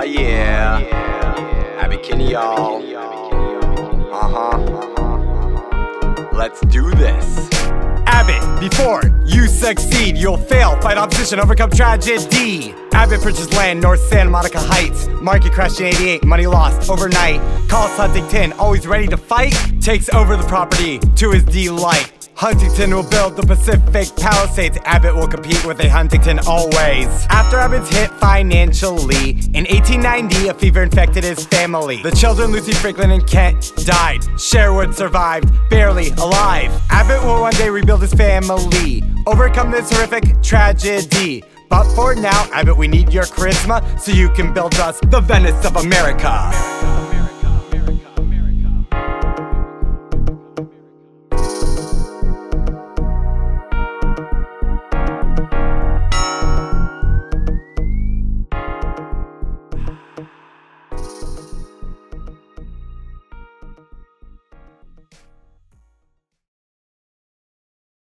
Oh yeah. Abbot Kinney, y'all. Uh huh. Let's do this. Abbot, before you succeed, you'll fail. Fight opposition, overcome tragedy. Abbot purchased land, North Santa Monica Heights. Market crashed in 88, money lost overnight. Calls Huntington, always ready to fight. Takes over the property to his delight. Huntington will build the Pacific Palisades. Abbot will compete with a Huntington always. After Abbot's hit financially, in 1890, a fever infected his family. The children, Lucy Franklin and Kent, died. Sherwood survived, barely alive. Abbot will one day rebuild his family, overcome this horrific tragedy. But for now, Abbot, we need your charisma so you can build us the Venice of America.